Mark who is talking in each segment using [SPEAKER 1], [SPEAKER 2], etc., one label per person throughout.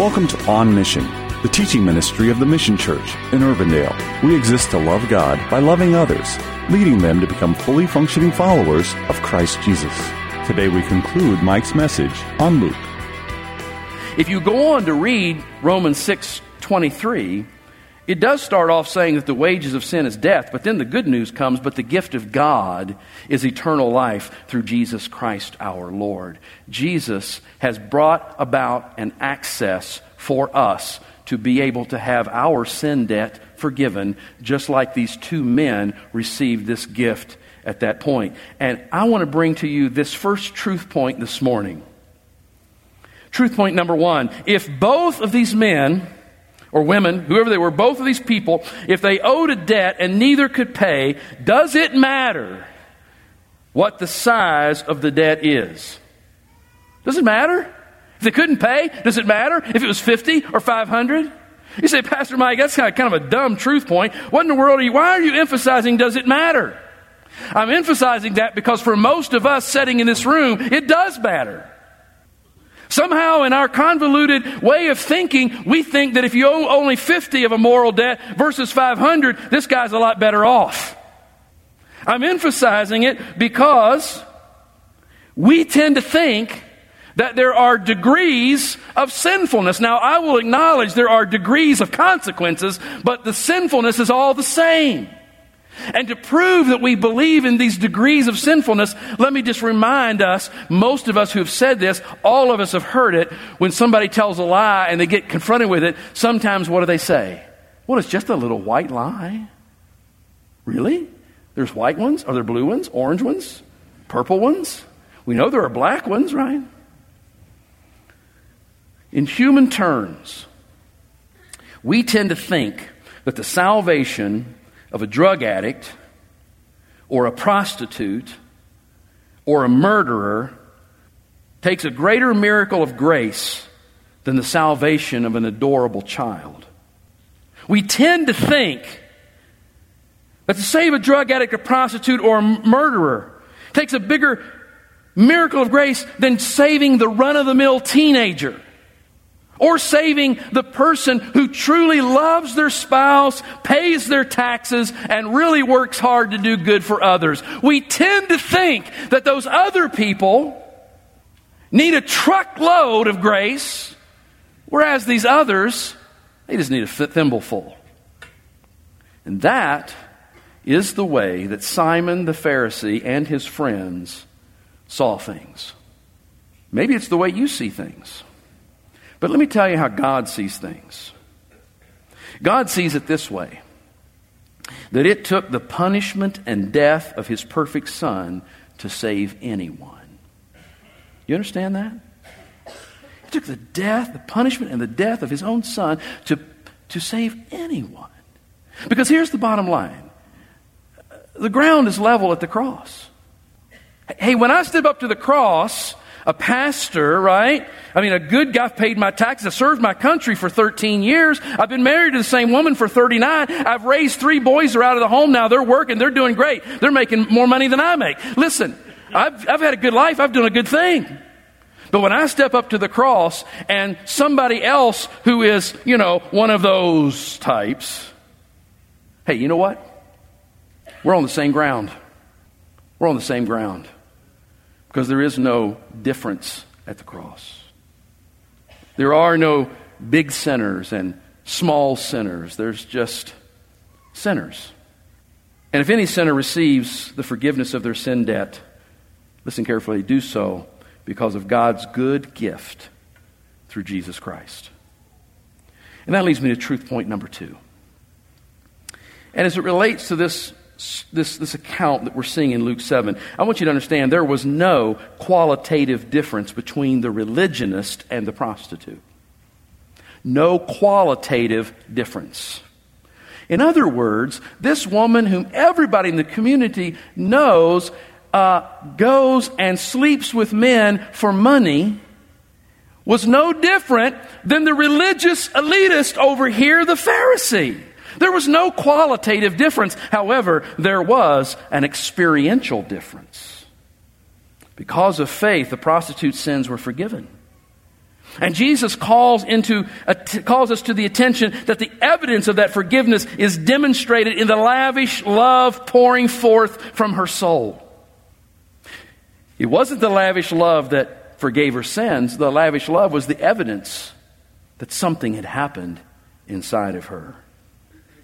[SPEAKER 1] Welcome to On Mission, the teaching ministry of the Mission Church in Urbandale. We exist to love God by loving others, leading them to become fully functioning followers of Christ Jesus. Today we conclude Mike's message on Luke.
[SPEAKER 2] If you go on to read Romans 6 23, it does start off saying that the wages of sin is death, but then the good news comes, but the gift of God is eternal life through Jesus Christ our Lord. Jesus has brought about an access for us to be able to have our sin debt forgiven, just like these two men received this gift at that point. And I want to bring to you this first truth point this morning. Truth point number one if both of these men, or women, whoever they were, both of these people, if they owed a debt and neither could pay, does it matter what the size of the debt is? Does it matter? If they couldn't pay, does it matter if it was 50 or 500? You say, Pastor Mike, that's kind of, a dumb truth point. What in the world are you, why are you emphasizing does it matter? I'm emphasizing that because for most of us sitting in this room, it does matter. Somehow, in our convoluted way of thinking, we think that if you owe only 50 of a moral debt versus 500, this guy's a lot better off. I'm emphasizing it because we tend to think that there are degrees of sinfulness. Now, I will acknowledge there are degrees of consequences, but the sinfulness is all the same. And to prove that we believe in these degrees of sinfulness, let me just remind us, most of us who have said this, all of us have heard it, when somebody tells a lie and they get confronted with it, sometimes what do they say? Well, it's just a little white lie. Really? There's white ones? Are there blue ones? Orange ones? Purple ones? We know there are black ones, right? In human terms, we tend to think that the salvation of a drug addict or a prostitute or a murderer takes a greater miracle of grace than the salvation of an adorable child. We tend to think that to save a drug addict, a prostitute, or a murderer takes a bigger miracle of grace than saving the run of the mill teenager or saving the person who truly loves their spouse, pays their taxes, and really works hard to do good for others. We tend to think that those other people need a truckload of grace, whereas these others, they just need a thimbleful. And that is the way that Simon the Pharisee and his friends saw things. Maybe it's the way you see things. But let me tell you how God sees things. God sees it this way that it took the punishment and death of his perfect son to save anyone. You understand that? It took the death, the punishment, and the death of his own son to, to save anyone. Because here's the bottom line the ground is level at the cross. Hey, when I step up to the cross, a pastor, right? I mean, a good guy paid my taxes. I served my country for 13 years. I've been married to the same woman for 39. I've raised three boys. They're out of the home now. They're working. They're doing great. They're making more money than I make. Listen, I've, I've had a good life. I've done a good thing. But when I step up to the cross and somebody else who is, you know, one of those types, hey, you know what? We're on the same ground. We're on the same ground because there is no difference at the cross. There are no big sinners and small sinners, there's just sinners. And if any sinner receives the forgiveness of their sin debt, listen carefully, do so because of God's good gift through Jesus Christ. And that leads me to truth point number two. And as it relates to this this, this account that we're seeing in Luke 7, I want you to understand there was no qualitative difference between the religionist and the prostitute. No qualitative difference. In other words, this woman, whom everybody in the community knows, uh, goes and sleeps with men for money, was no different than the religious elitist over here, the Pharisee. There was no qualitative difference. However, there was an experiential difference. Because of faith, the prostitute's sins were forgiven. And Jesus calls, into, calls us to the attention that the evidence of that forgiveness is demonstrated in the lavish love pouring forth from her soul. It wasn't the lavish love that forgave her sins, the lavish love was the evidence that something had happened inside of her.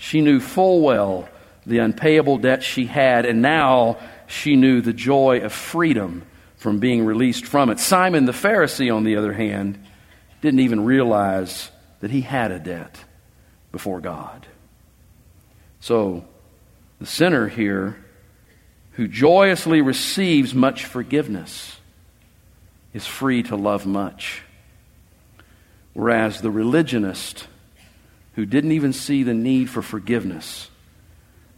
[SPEAKER 2] She knew full well the unpayable debt she had, and now she knew the joy of freedom from being released from it. Simon the Pharisee, on the other hand, didn't even realize that he had a debt before God. So, the sinner here, who joyously receives much forgiveness, is free to love much. Whereas the religionist, who didn't even see the need for forgiveness,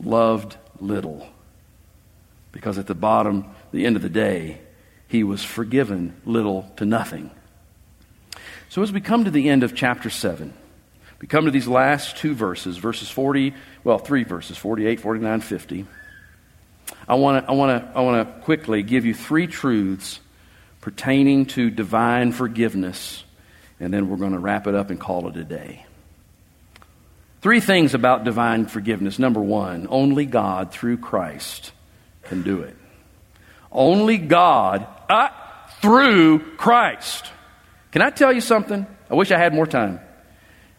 [SPEAKER 2] loved little. Because at the bottom, the end of the day, he was forgiven little to nothing. So, as we come to the end of chapter 7, we come to these last two verses, verses 40, well, three verses, 48, 49, 50. I want to I wanna, I wanna quickly give you three truths pertaining to divine forgiveness, and then we're going to wrap it up and call it a day. Three things about divine forgiveness. Number one, only God through Christ can do it. Only God uh, through Christ. Can I tell you something? I wish I had more time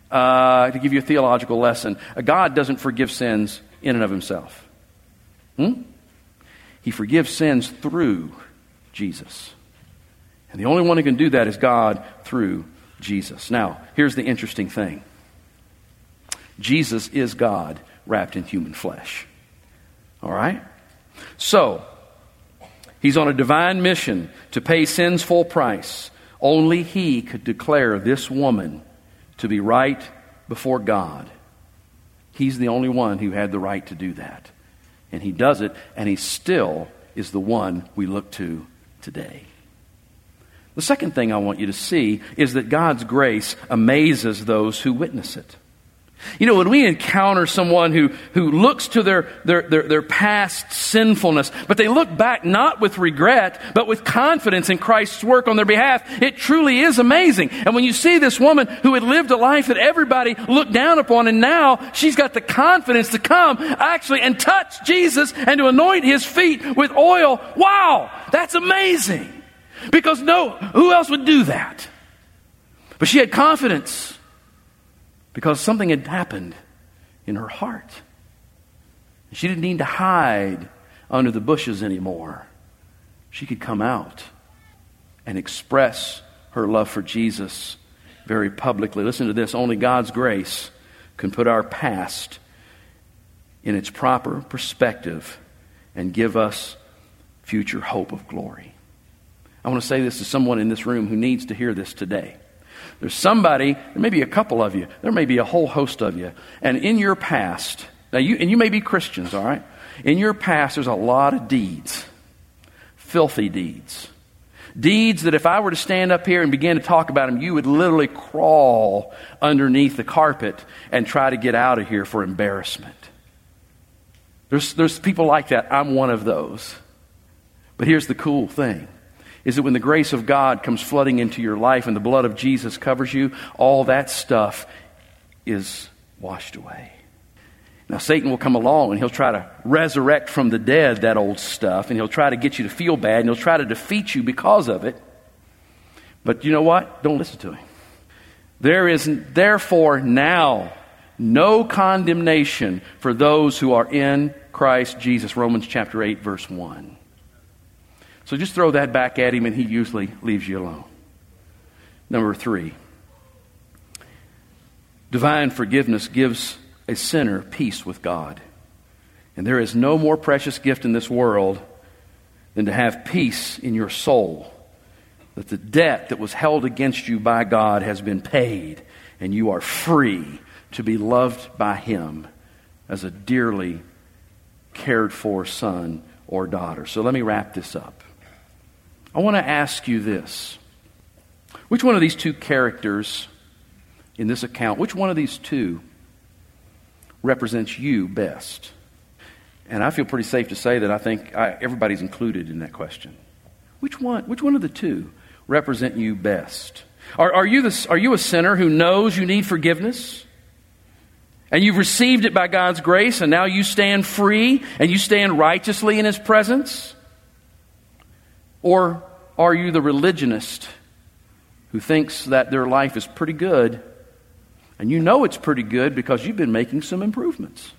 [SPEAKER 2] uh, to give you a theological lesson. God doesn't forgive sins in and of himself. Hmm? He forgives sins through Jesus. And the only one who can do that is God through Jesus. Now, here's the interesting thing Jesus is God wrapped in human flesh. All right? So, he's on a divine mission to pay sin's full price only he could declare this woman to be right before God. He's the only one who had the right to do that. And he does it, and he still is the one we look to today. The second thing I want you to see is that God's grace amazes those who witness it. You know, when we encounter someone who, who looks to their, their, their, their, past sinfulness, but they look back not with regret, but with confidence in Christ's work on their behalf, it truly is amazing. And when you see this woman who had lived a life that everybody looked down upon, and now she's got the confidence to come actually and touch Jesus and to anoint his feet with oil, wow, that's amazing. Because no, who else would do that? But she had confidence because something had happened in her heart. She didn't need to hide under the bushes anymore. She could come out and express her love for Jesus very publicly. Listen to this only God's grace can put our past in its proper perspective and give us future hope of glory. I want to say this to someone in this room who needs to hear this today. There's somebody, there may be a couple of you, there may be a whole host of you, and in your past, now you, and you may be Christians, all right? In your past, there's a lot of deeds, filthy deeds. Deeds that if I were to stand up here and begin to talk about them, you would literally crawl underneath the carpet and try to get out of here for embarrassment. There's, there's people like that. I'm one of those. But here's the cool thing is that when the grace of God comes flooding into your life and the blood of Jesus covers you, all that stuff is washed away. Now, Satan will come along and he'll try to resurrect from the dead that old stuff, and he'll try to get you to feel bad, and he'll try to defeat you because of it. But you know what? Don't listen to him. There is therefore now no condemnation for those who are in Christ Jesus. Romans chapter 8, verse 1. So just throw that back at him, and he usually leaves you alone. Number three, divine forgiveness gives a sinner peace with God. And there is no more precious gift in this world than to have peace in your soul. That the debt that was held against you by God has been paid, and you are free to be loved by Him as a dearly cared for son or daughter. So let me wrap this up. I want to ask you this. Which one of these two characters in this account, which one of these two represents you best? And I feel pretty safe to say that I think I, everybody's included in that question. Which one, which one of the two represent you best? Are, are, you the, are you a sinner who knows you need forgiveness? And you've received it by God's grace, and now you stand free and you stand righteously in His presence? Or are you the religionist who thinks that their life is pretty good, and you know it's pretty good because you've been making some improvements?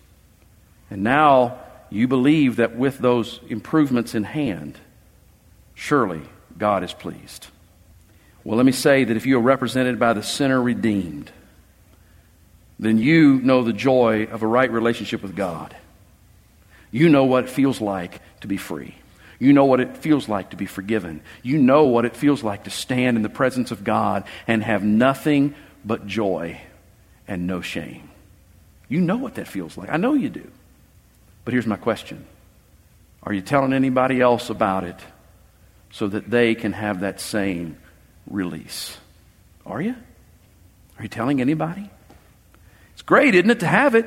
[SPEAKER 2] And now you believe that with those improvements in hand, surely God is pleased. Well, let me say that if you are represented by the sinner redeemed, then you know the joy of a right relationship with God. You know what it feels like to be free. You know what it feels like to be forgiven. You know what it feels like to stand in the presence of God and have nothing but joy and no shame. You know what that feels like. I know you do. But here's my question Are you telling anybody else about it so that they can have that same release? Are you? Are you telling anybody? It's great, isn't it, to have it?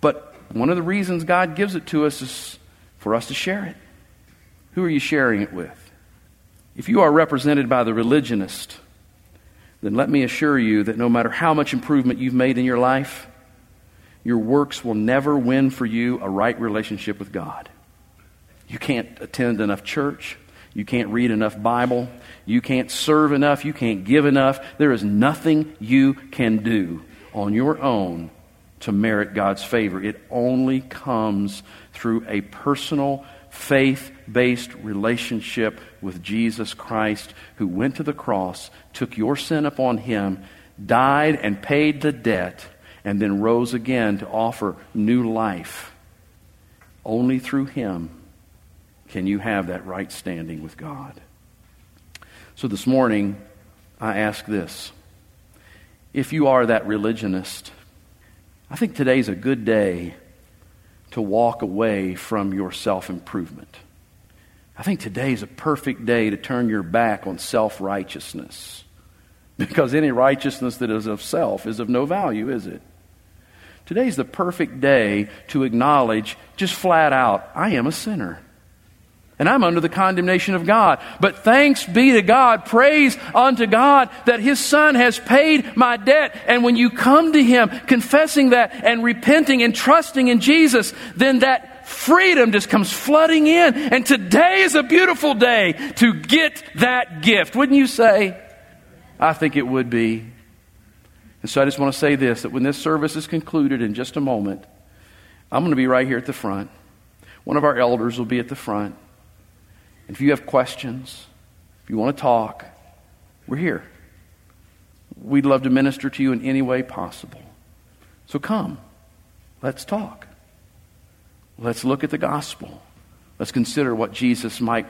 [SPEAKER 2] But one of the reasons God gives it to us is for us to share it. Who are you sharing it with? If you are represented by the religionist, then let me assure you that no matter how much improvement you've made in your life, your works will never win for you a right relationship with God. You can't attend enough church. You can't read enough Bible. You can't serve enough. You can't give enough. There is nothing you can do on your own to merit God's favor. It only comes through a personal, faith based relationship with Jesus Christ, who went to the cross, took your sin upon him, died and paid the debt, and then rose again to offer new life. Only through him can you have that right standing with God. So this morning, I ask this if you are that religionist, I think today's a good day to walk away from your self improvement. I think today is a perfect day to turn your back on self righteousness. Because any righteousness that is of self is of no value, is it? Today's the perfect day to acknowledge, just flat out, I am a sinner. And I'm under the condemnation of God. But thanks be to God, praise unto God that His Son has paid my debt. And when you come to Him confessing that and repenting and trusting in Jesus, then that freedom just comes flooding in. And today is a beautiful day to get that gift. Wouldn't you say? I think it would be. And so I just want to say this that when this service is concluded in just a moment, I'm going to be right here at the front. One of our elders will be at the front. And if you have questions, if you want to talk, we're here. We'd love to minister to you in any way possible. So come, let's talk. Let's look at the gospel. Let's consider what Jesus might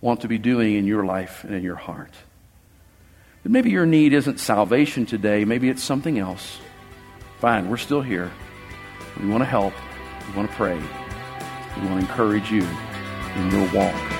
[SPEAKER 2] want to be doing in your life and in your heart. But maybe your need isn't salvation today, maybe it's something else. Fine, we're still here. We want to help. We want to pray. We want to encourage you in your walk